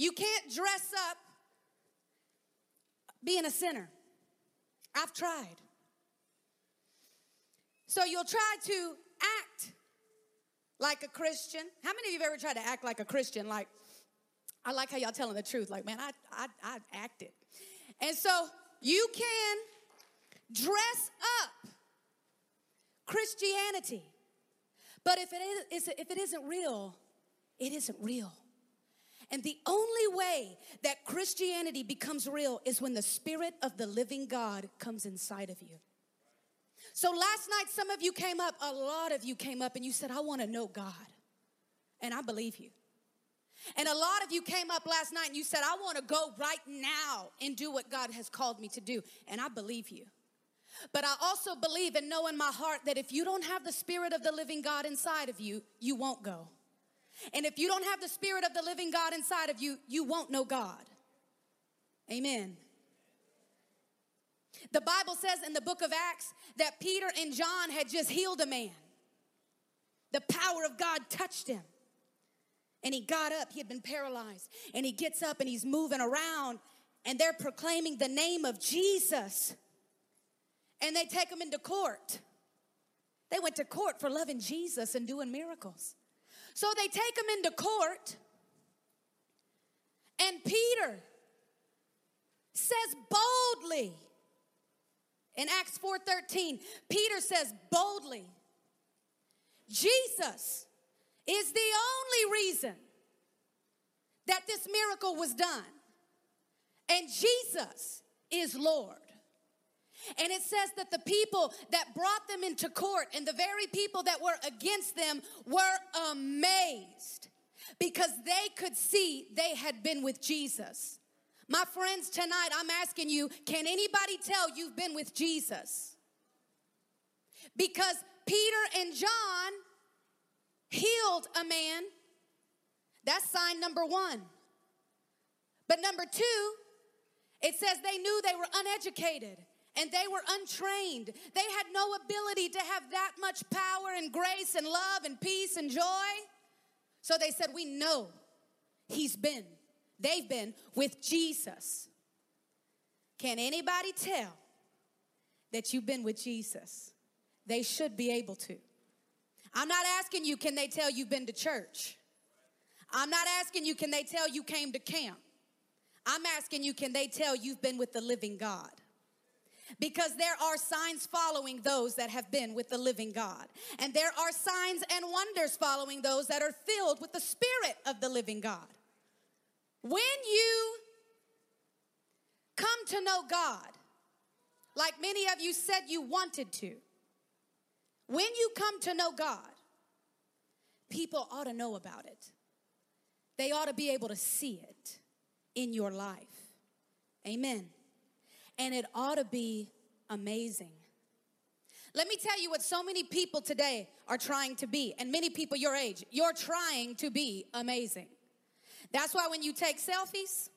You can't dress up being a sinner. I've tried. So you'll try to act like a Christian. How many of you have ever tried to act like a Christian? Like, I like how y'all telling the truth. Like, man, I, I, I acted. And so you can dress up Christianity. But if it, is, if it isn't real, it isn't real. And the only way that Christianity becomes real is when the Spirit of the living God comes inside of you. So last night, some of you came up, a lot of you came up, and you said, I want to know God. And I believe you. And a lot of you came up last night and you said, I want to go right now and do what God has called me to do. And I believe you. But I also believe and know in my heart that if you don't have the Spirit of the living God inside of you, you won't go. And if you don't have the Spirit of the living God inside of you, you won't know God. Amen. The Bible says in the book of Acts that Peter and John had just healed a man. The power of God touched him. And he got up, he had been paralyzed. And he gets up and he's moving around, and they're proclaiming the name of Jesus. And they take him into court. They went to court for loving Jesus and doing miracles. So they take him into court, and Peter says boldly in Acts 4:13, Peter says boldly, Jesus is the only reason that this miracle was done. And Jesus is Lord. And it says that the people that brought them into court and the very people that were against them were amazed because they could see they had been with Jesus. My friends, tonight I'm asking you can anybody tell you've been with Jesus? Because Peter and John healed a man. That's sign number one. But number two, it says they knew they were uneducated and they were untrained. They had no ability to have that much power and grace and love and peace and joy. So they said, We know he's been, they've been with Jesus. Can anybody tell that you've been with Jesus? They should be able to. I'm not asking you, can they tell you've been to church? I'm not asking you, can they tell you came to camp? I'm asking you, can they tell you've been with the living God? Because there are signs following those that have been with the living God. And there are signs and wonders following those that are filled with the Spirit of the living God. When you come to know God, like many of you said you wanted to, when you come to know God, people ought to know about it. They ought to be able to see it in your life. Amen and it ought to be amazing. Let me tell you what so many people today are trying to be, and many people your age, you're trying to be amazing. That's why when you take selfies,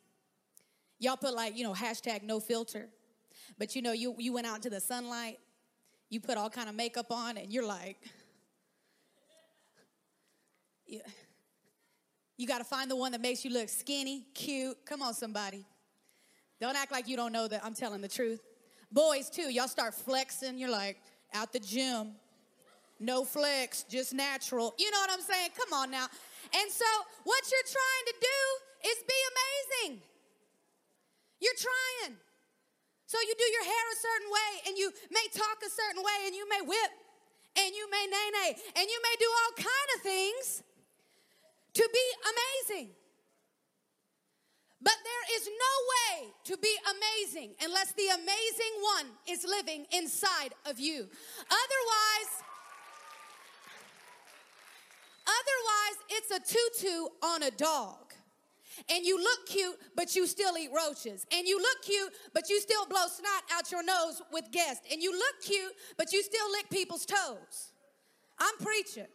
y'all put like, you know, hashtag no filter. But you know, you, you went out into the sunlight, you put all kind of makeup on, and you're like, yeah. you got to find the one that makes you look skinny, cute. Come on, somebody. Don't act like you don't know that I'm telling the truth. Boys, too, y'all start flexing. You're like, out the gym. No flex, just natural. You know what I'm saying? Come on now. And so, what you're trying to do is be amazing. You're trying. So, you do your hair a certain way, and you may talk a certain way, and you may whip, and you may nay nay, and you may do all kind of things to be amazing. But there is no way to be amazing unless the amazing one is living inside of you. Otherwise, otherwise it's a tutu on a dog. And you look cute, but you still eat roaches. And you look cute, but you still blow snot out your nose with guests. And you look cute, but you still lick people's toes. I'm preaching.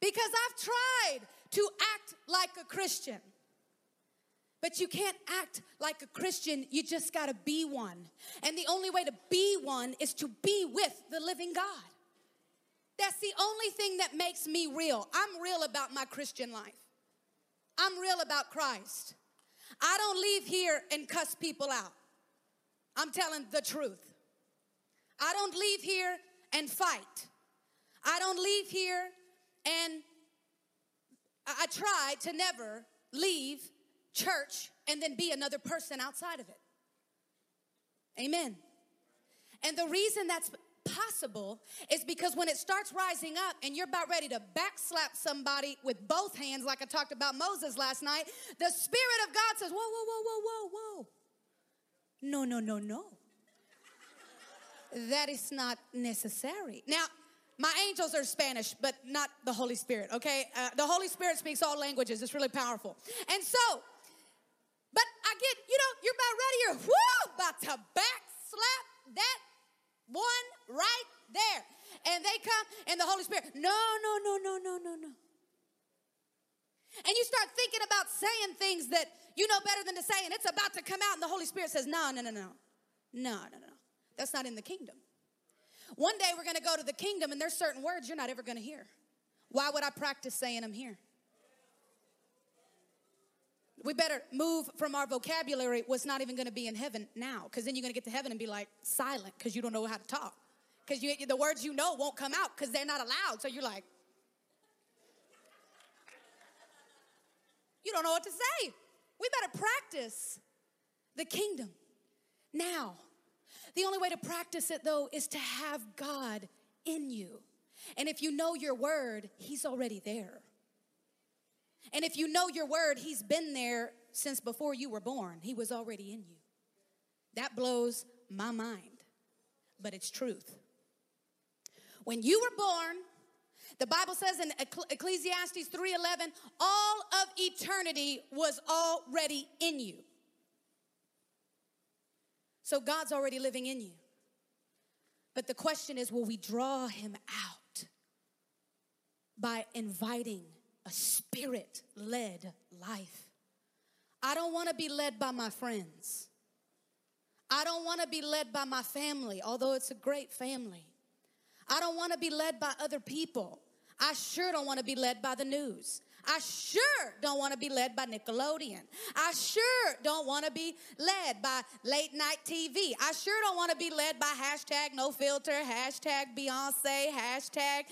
Because I've tried to act like a Christian. But you can't act like a Christian, you just gotta be one. And the only way to be one is to be with the living God. That's the only thing that makes me real. I'm real about my Christian life. I'm real about Christ. I don't leave here and cuss people out. I'm telling the truth. I don't leave here and fight. I don't leave here and I try to never leave church and then be another person outside of it. Amen. And the reason that's possible is because when it starts rising up and you're about ready to backslap somebody with both hands, like I talked about Moses last night, the Spirit of God says, Whoa, whoa, whoa, whoa, whoa, whoa. No, no, no, no. that is not necessary. Now, my angels are Spanish, but not the Holy Spirit, okay? Uh, the Holy Spirit speaks all languages. It's really powerful. And so, but I get, you know, you're about ready, you're whoo, about to backslap that one right there. And they come and the Holy Spirit, no, no, no, no, no, no, no. And you start thinking about saying things that you know better than to say, and it's about to come out, and the Holy Spirit says, no, no, no, no. No, no, no. That's not in the kingdom. One day we're gonna go to the kingdom, and there's certain words you're not ever gonna hear. Why would I practice saying them here? We better move from our vocabulary what's not even gonna be in heaven now, because then you're gonna get to heaven and be like silent because you don't know how to talk. Because the words you know won't come out because they're not allowed. So you're like, you don't know what to say. We better practice the kingdom now. The only way to practice it, though, is to have God in you. And if you know your word, He's already there. And if you know your word, He's been there since before you were born. He was already in you. That blows my mind, but it's truth. When you were born, the Bible says in Ecclesiastes 3:11, all of eternity was already in you. So God's already living in you. But the question is will we draw him out by inviting a spirit led life? I don't want to be led by my friends. I don't want to be led by my family, although it's a great family. I don't want to be led by other people. I sure don't want to be led by the news. I sure don't want to be led by Nickelodeon. I sure don't want to be led by late night TV. I sure don't want to be led by hashtag no filter, hashtag Beyonce, hashtag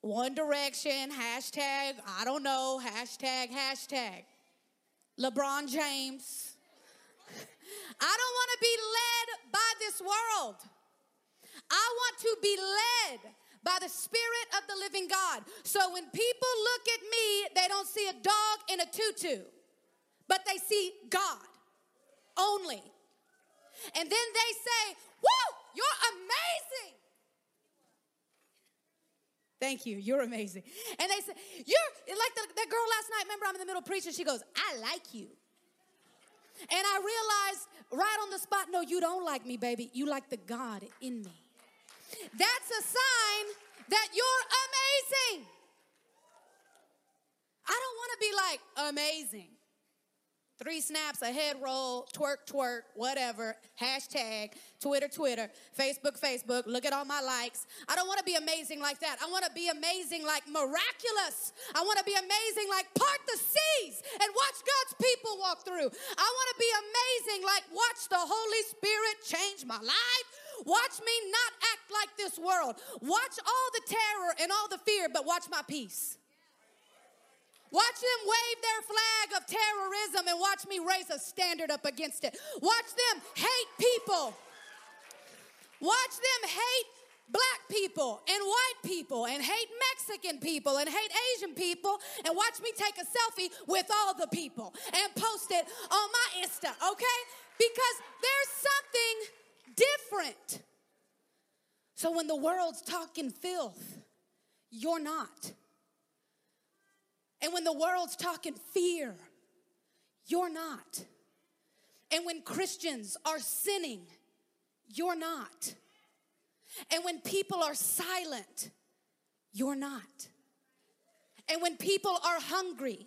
One Direction, hashtag I don't know, hashtag, hashtag LeBron James. I don't want to be led by this world. I want to be led by the Spirit of the living God. So when people look at me, they don't see a dog in a tutu, but they see God only. And then they say, Woo, you're amazing. Thank you. You're amazing. And they say, You're like the, that girl last night. Remember, I'm in the middle preaching. She goes, I like you. And I realized right on the spot, no, you don't like me, baby. You like the God in me. That's a sign that you're amazing. I don't want to be like amazing. Three snaps, a head roll, twerk, twerk, whatever, hashtag, Twitter, Twitter, Facebook, Facebook, look at all my likes. I don't want to be amazing like that. I want to be amazing like miraculous. I want to be amazing like part the seas and watch God's people walk through. I want to be amazing like watch the Holy Spirit change my life. Watch me not act like this world. Watch all the terror and all the fear, but watch my peace. Watch them wave their flag of terrorism and watch me raise a standard up against it. Watch them hate people. Watch them hate black people and white people and hate Mexican people and hate Asian people and watch me take a selfie with all the people and post it on my Insta, okay? Because there's something different. So when the world's talking filth, you're not. And when the world's talking fear, you're not. And when Christians are sinning, you're not. And when people are silent, you're not. And when people are hungry,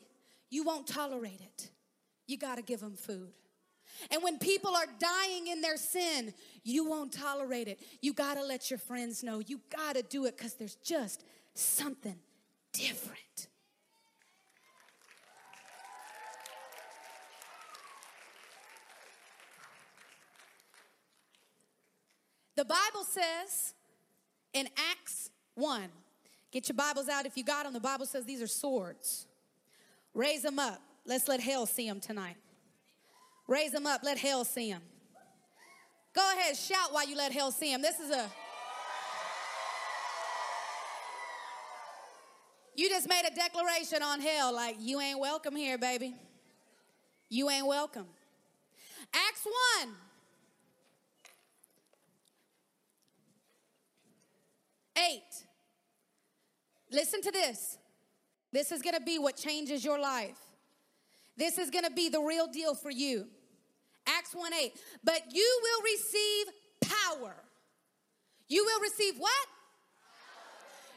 you won't tolerate it. You got to give them food. And when people are dying in their sin, you won't tolerate it. You got to let your friends know. You got to do it because there's just something different. The Bible says in Acts 1, get your Bibles out if you got them. The Bible says these are swords. Raise them up. Let's let hell see them tonight. Raise them up. Let hell see them. Go ahead, shout while you let hell see them. This is a. You just made a declaration on hell like, you ain't welcome here, baby. You ain't welcome. Acts 1. Eight. Listen to this. This is gonna be what changes your life. This is gonna be the real deal for you. Acts 1 8. But you will receive power. You will receive what?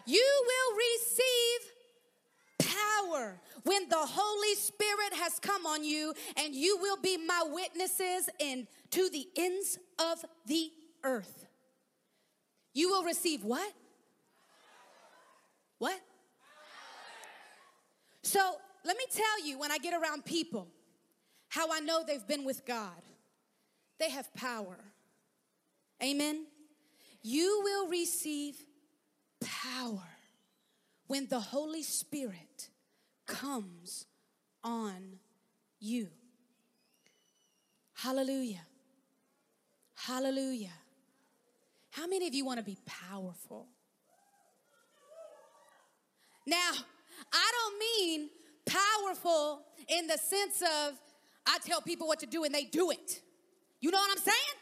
You will receive power when the Holy Spirit has come on you, and you will be my witnesses in to the ends of the earth. You will receive what? What? So let me tell you when I get around people how I know they've been with God. They have power. Amen. You will receive power when the Holy Spirit comes on you. Hallelujah. Hallelujah. How many of you want to be powerful? Now, I don't mean powerful in the sense of I tell people what to do and they do it. You know what I'm saying?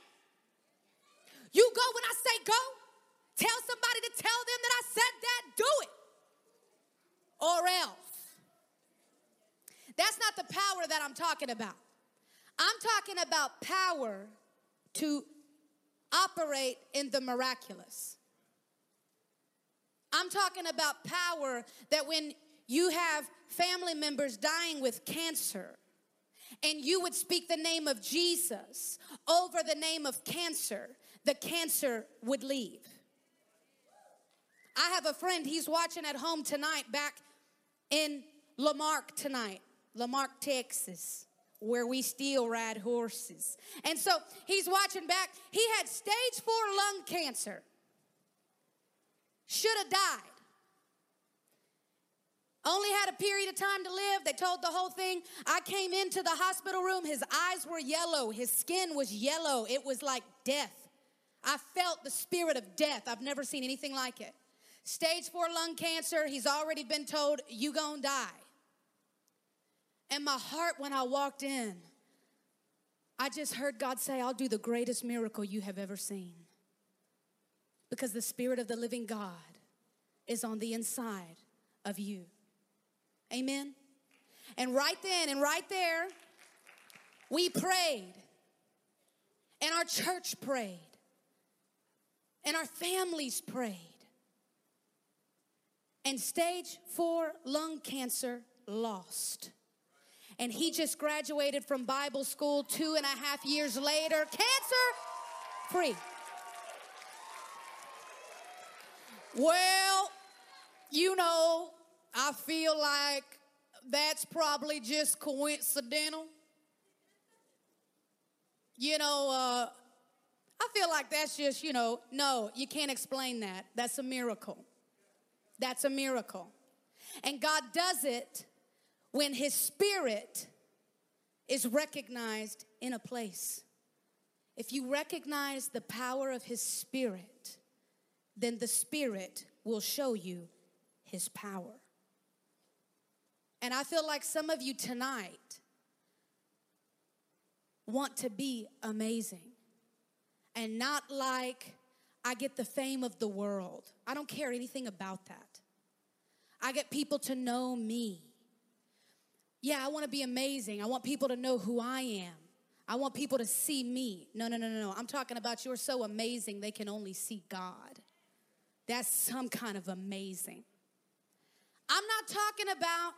You go when I say go. Tell somebody to tell them that I said that, do it. Or else. That's not the power that I'm talking about. I'm talking about power to operate in the miraculous. I'm talking about power that when you have family members dying with cancer, and you would speak the name of Jesus over the name of cancer, the cancer would leave. I have a friend, he's watching at home tonight, back in La Marque tonight, La Marque, Texas, where we still ride horses. And so he's watching back. He had stage four lung cancer, should have died. Only had a period of time to live. They told the whole thing. I came into the hospital room. His eyes were yellow. His skin was yellow. It was like death. I felt the spirit of death. I've never seen anything like it. Stage four lung cancer. He's already been told, you gonna die. And my heart, when I walked in, I just heard God say, I'll do the greatest miracle you have ever seen. Because the Spirit of the living God is on the inside of you. Amen. And right then and right there, we prayed. And our church prayed. And our families prayed. And stage four lung cancer lost. And he just graduated from Bible school two and a half years later, cancer free. Well, you know, I feel like that's probably just coincidental. You know, uh, I feel like that's just, you know, no, you can't explain that. That's a miracle. That's a miracle. And God does it when His Spirit is recognized in a place. If you recognize the power of His Spirit, then the Spirit will show you His power. And I feel like some of you tonight want to be amazing and not like I get the fame of the world. I don't care anything about that. I get people to know me. Yeah, I want to be amazing. I want people to know who I am. I want people to see me. No, no, no, no, no. I'm talking about you're so amazing they can only see God. That's some kind of amazing. I'm not talking about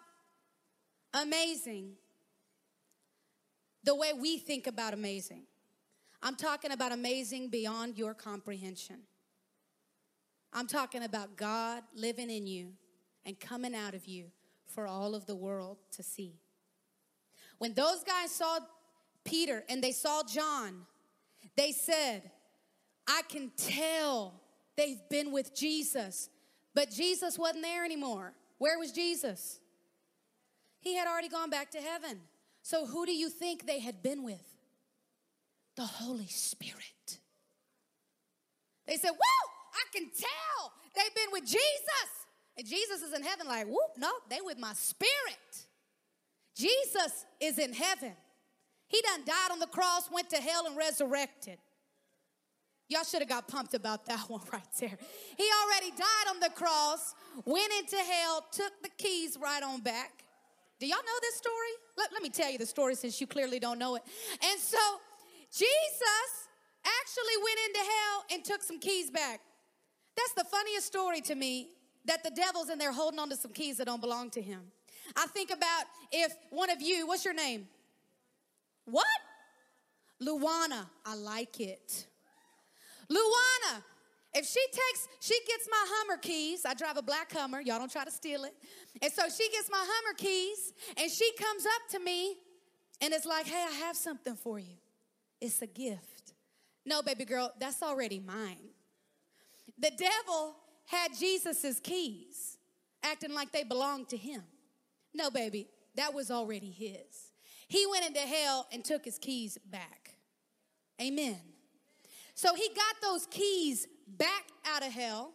amazing the way we think about amazing. I'm talking about amazing beyond your comprehension. I'm talking about God living in you and coming out of you for all of the world to see. When those guys saw Peter and they saw John, they said, I can tell they've been with Jesus. But Jesus wasn't there anymore. Where was Jesus? He had already gone back to heaven. So who do you think they had been with? The Holy Spirit. They said, Whoa, I can tell they've been with Jesus. And Jesus is in heaven, like, whoop, no, they with my spirit. Jesus is in heaven. He done died on the cross, went to hell, and resurrected. Y'all should have got pumped about that one right there. He already died on the cross, went into hell, took the keys right on back. Do y'all know this story? Let, let me tell you the story since you clearly don't know it. And so Jesus actually went into hell and took some keys back. That's the funniest story to me that the devil's in there holding on to some keys that don't belong to him. I think about if one of you, what's your name? What? Luana. I like it. Luana. If she takes, she gets my Hummer keys. I drive a black Hummer. Y'all don't try to steal it. And so she gets my Hummer keys and she comes up to me and it's like, hey, I have something for you. It's a gift. No, baby girl, that's already mine. The devil had Jesus's keys, acting like they belonged to him. No, baby, that was already his. He went into hell and took his keys back. Amen. So he got those keys back out of hell,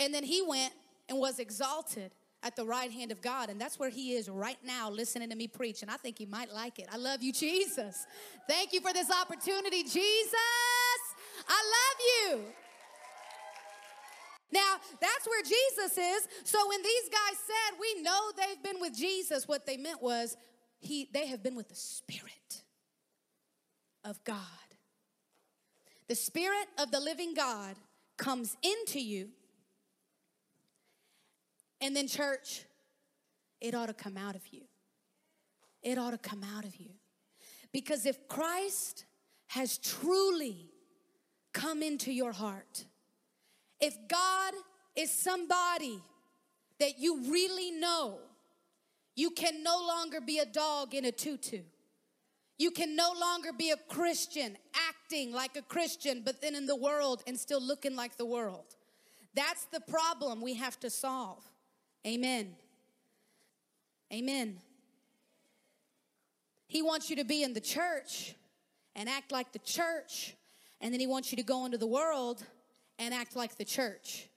and then he went and was exalted at the right hand of God. And that's where he is right now, listening to me preach. And I think he might like it. I love you, Jesus. Thank you for this opportunity, Jesus. I love you. Now, that's where Jesus is. So when these guys said, We know they've been with Jesus, what they meant was, he, they have been with the Spirit of God. The Spirit of the living God comes into you. And then, church, it ought to come out of you. It ought to come out of you. Because if Christ has truly come into your heart, if God is somebody that you really know, you can no longer be a dog in a tutu. You can no longer be a Christian, acting like a Christian, but then in the world and still looking like the world. That's the problem we have to solve. Amen. Amen. He wants you to be in the church and act like the church, and then he wants you to go into the world and act like the church.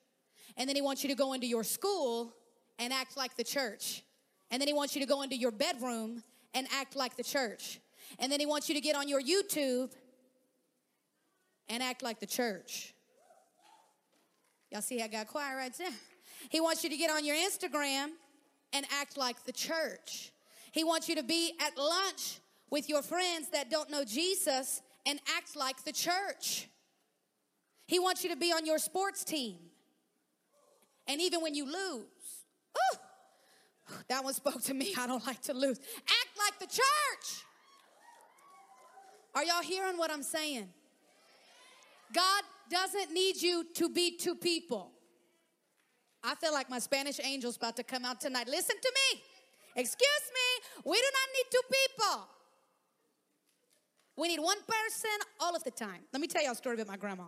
And then he wants you to go into your school and act like the church. And then he wants you to go into your bedroom and act like the church. And then he wants you to get on your YouTube and act like the church. Y'all see I got quiet right there? He wants you to get on your Instagram and act like the church. He wants you to be at lunch with your friends that don't know Jesus and act like the church. He wants you to be on your sports team. And even when you lose, oh, that one spoke to me. I don't like to lose. Act like the church. Are y'all hearing what I'm saying? God doesn't need you to be two people. I feel like my Spanish angel's about to come out tonight. Listen to me. Excuse me. We do not need two people. We need one person all of the time. Let me tell y'all a story about my grandma.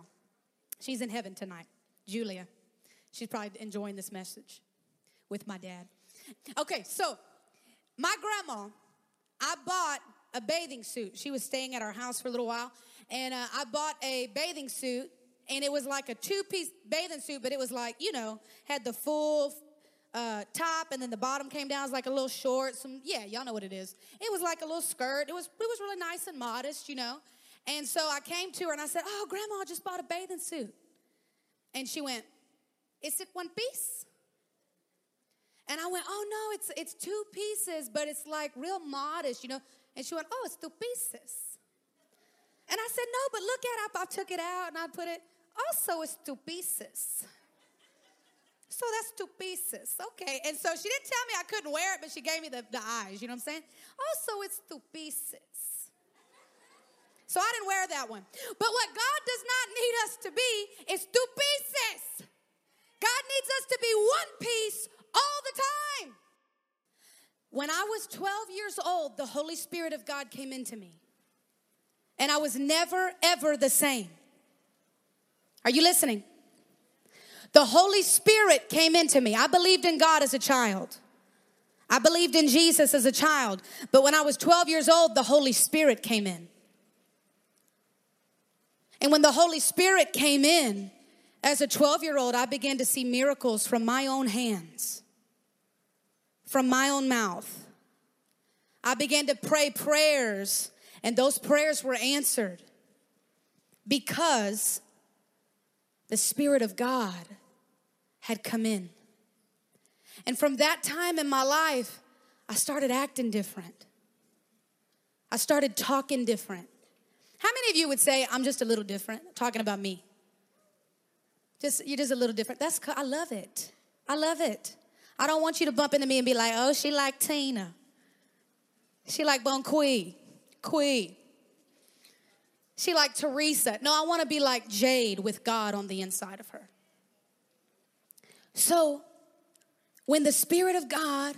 She's in heaven tonight, Julia. She's probably enjoying this message with my dad. Okay, so my grandma, I bought a bathing suit. She was staying at our house for a little while, and uh, I bought a bathing suit, and it was like a two piece bathing suit, but it was like, you know, had the full uh, top, and then the bottom came down. It was like a little short. Some, yeah, y'all know what it is. It was like a little skirt. It was, it was really nice and modest, you know. And so I came to her and I said, Oh, Grandma, I just bought a bathing suit. And she went, Is it one piece? And I went, Oh no, it's it's two pieces, but it's like real modest, you know. And she went, Oh, it's two pieces. And I said, No, but look at it. I took it out and I put it, also it's two pieces. So that's two pieces. Okay. And so she didn't tell me I couldn't wear it, but she gave me the, the eyes. You know what I'm saying? Also, it's two pieces. So I didn't wear that one. But what God does not need us to be is two pieces. God needs us to be one piece all the time. When I was 12 years old, the Holy Spirit of God came into me. And I was never, ever the same. Are you listening? The Holy Spirit came into me. I believed in God as a child. I believed in Jesus as a child. But when I was 12 years old, the Holy Spirit came in. And when the Holy Spirit came in, as a 12 year old, I began to see miracles from my own hands, from my own mouth. I began to pray prayers, and those prayers were answered because the Spirit of God had come in. And from that time in my life, I started acting different. I started talking different. How many of you would say, I'm just a little different? Talking about me. Just you're just a little different. That's I love it. I love it. I don't want you to bump into me and be like, oh, she like Tina. She like Bon Qui. Qui. She like Teresa. No, I want to be like Jade with God on the inside of her. So when the Spirit of God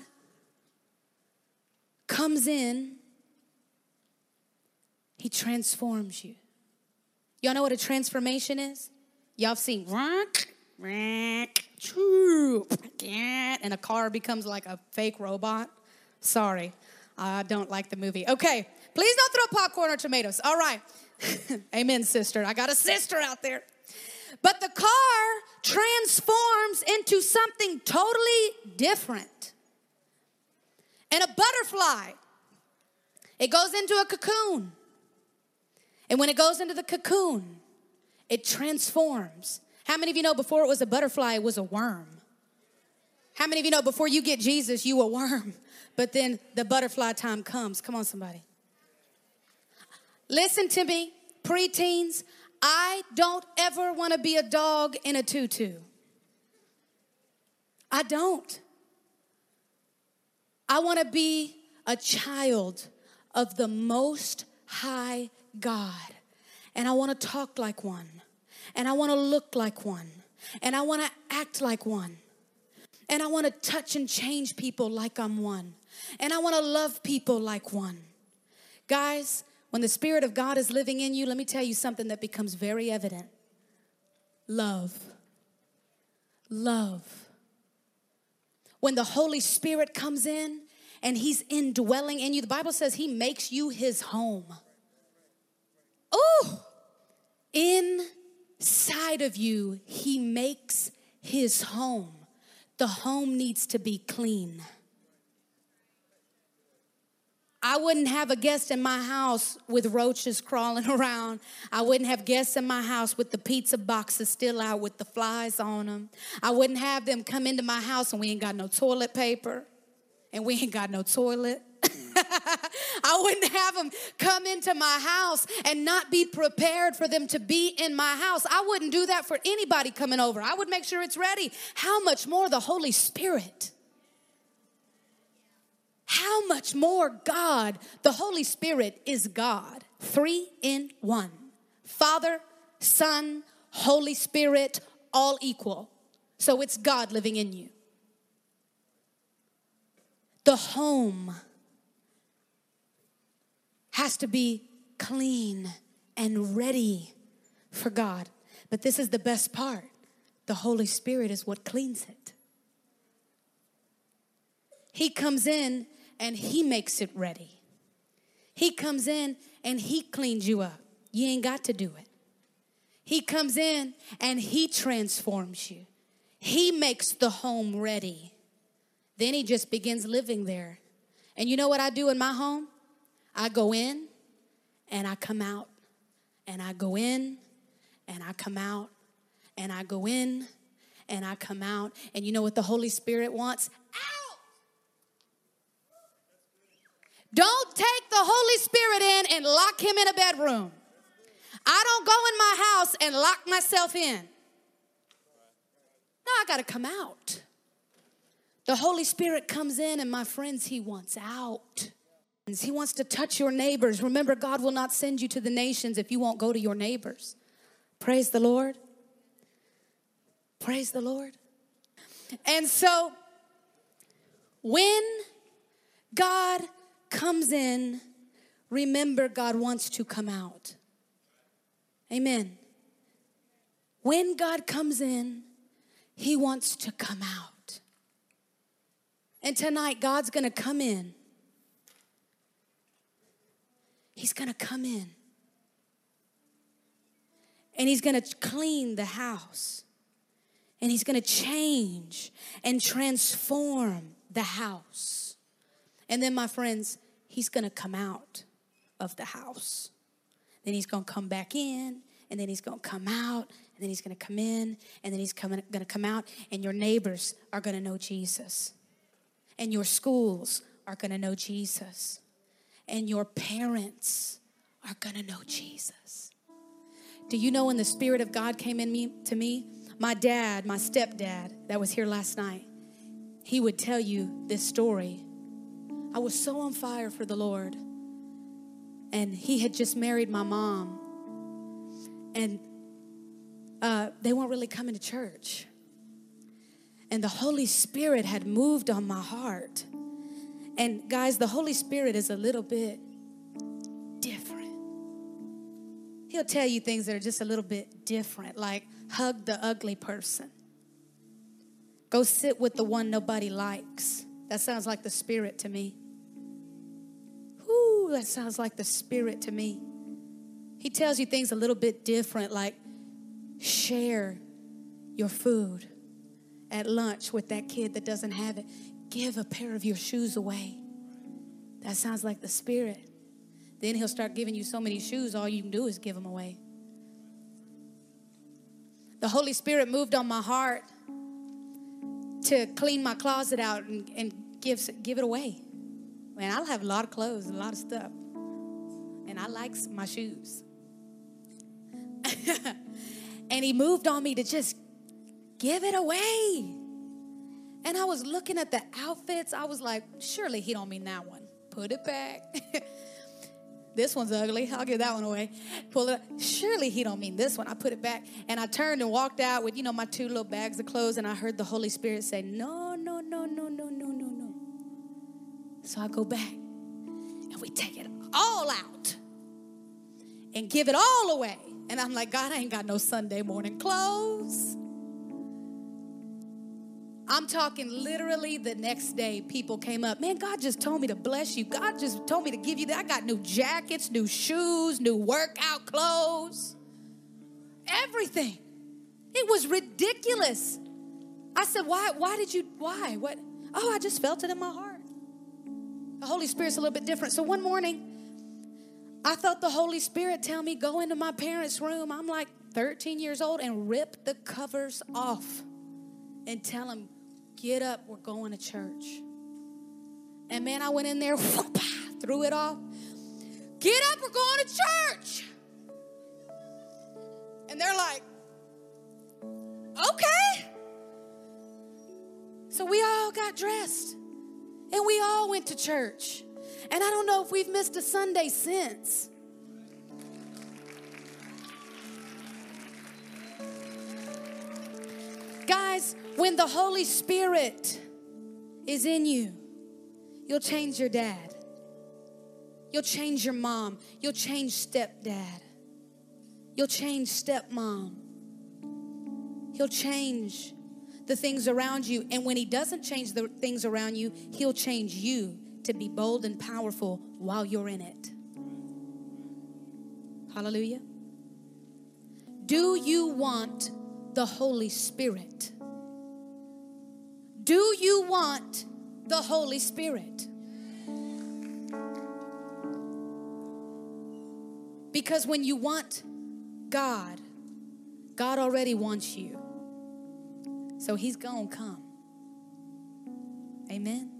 comes in, He transforms you. Y'all know what a transformation is? Y'all have seen and a car becomes like a fake robot. Sorry, I don't like the movie. Okay, please don't throw popcorn or tomatoes. All right. Amen, sister. I got a sister out there. But the car transforms into something totally different. And a butterfly, it goes into a cocoon. And when it goes into the cocoon, it transforms. How many of you know before it was a butterfly, it was a worm? How many of you know before you get Jesus, you a worm, but then the butterfly time comes? Come on, somebody. Listen to me, preteens. I don't ever want to be a dog in a tutu. I don't. I want to be a child of the most high God. And I want to talk like one. And I want to look like one. And I want to act like one. And I want to touch and change people like I'm one. And I want to love people like one. Guys, when the Spirit of God is living in you, let me tell you something that becomes very evident love. Love. When the Holy Spirit comes in and He's indwelling in you, the Bible says He makes you His home. Oh, inside of you, He makes His home. The home needs to be clean. I wouldn't have a guest in my house with roaches crawling around. I wouldn't have guests in my house with the pizza boxes still out with the flies on them. I wouldn't have them come into my house and we ain't got no toilet paper and we ain't got no toilet. I wouldn't have them come into my house and not be prepared for them to be in my house. I wouldn't do that for anybody coming over. I would make sure it's ready. How much more the Holy Spirit? how much more God, the Holy Spirit is God, three in one Father, Son, Holy Spirit, all equal. So it's God living in you. The home has to be clean and ready for God. But this is the best part the Holy Spirit is what cleans it. He comes in and He makes it ready. He comes in and He cleans you up. You ain't got to do it. He comes in and He transforms you. He makes the home ready. Then He just begins living there. And you know what I do in my home? I go in and I come out, and I go in and I come out, and I go in and I come out. And you know what the Holy Spirit wants? Out! Don't take the Holy Spirit in and lock him in a bedroom. I don't go in my house and lock myself in. No, I got to come out. The Holy Spirit comes in, and my friends, He wants out. He wants to touch your neighbors. Remember, God will not send you to the nations if you won't go to your neighbors. Praise the Lord. Praise the Lord. And so, when God comes in, remember God wants to come out. Amen. when God comes in, He wants to come out. And tonight, God's gonna come in. He's gonna come in. And He's gonna clean the house. And He's gonna change and transform the house. And then, my friends, He's gonna come out of the house. Then He's gonna come back in, and then He's gonna come out, and then he's going to come in, and then he's coming, going to come out, and your neighbors are going to know Jesus, and your schools are going to know Jesus, and your parents are to know Jesus. Do you know when the Spirit of God came in me to me? My dad, my stepdad, that was here last night, he would tell you this story. I was so on fire for the Lord. And he had just married my mom. And uh, they weren't really coming to church. And the Holy Spirit had moved on my heart. And guys, the Holy Spirit is a little bit different. He'll tell you things that are just a little bit different, like hug the ugly person, go sit with the one nobody likes. That sounds like the Spirit to me. Whoo, that sounds like the Spirit to me. He tells you things a little bit different, like Share your food at lunch with that kid that doesn't have it. Give a pair of your shoes away. That sounds like the Spirit. Then He'll start giving you so many shoes, all you can do is give them away. The Holy Spirit moved on my heart to clean my closet out and, and give, give it away. Man, I'll have a lot of clothes, a lot of stuff. And I like my shoes. And he moved on me to just give it away. And I was looking at the outfits. I was like, surely he don't mean that one. Put it back. this one's ugly. I'll give that one away. Pull it. Up. Surely he don't mean this one. I put it back and I turned and walked out with you know my two little bags of clothes and I heard the Holy Spirit say, "No, no, no, no, no, no, no, no." So I go back and we take it all out and give it all away. And I'm like, God, I ain't got no Sunday morning clothes. I'm talking literally the next day, people came up. Man, God just told me to bless you. God just told me to give you that. I got new jackets, new shoes, new workout clothes, everything. It was ridiculous. I said, Why, why did you, why? What? Oh, I just felt it in my heart. The Holy Spirit's a little bit different. So one morning, I felt the Holy Spirit tell me, go into my parents' room. I'm like 13 years old and rip the covers off and tell them, get up, we're going to church. And man, I went in there, whoop, threw it off. Get up, we're going to church. And they're like, okay. So we all got dressed and we all went to church. And I don't know if we've missed a Sunday since. Guys, when the Holy Spirit is in you, you'll change your dad. You'll change your mom. You'll change stepdad. You'll change stepmom. He'll change the things around you. And when he doesn't change the things around you, he'll change you to be bold and powerful while you're in it. Hallelujah. Do you want the Holy Spirit? Do you want the Holy Spirit? Because when you want God, God already wants you. So he's going to come. Amen.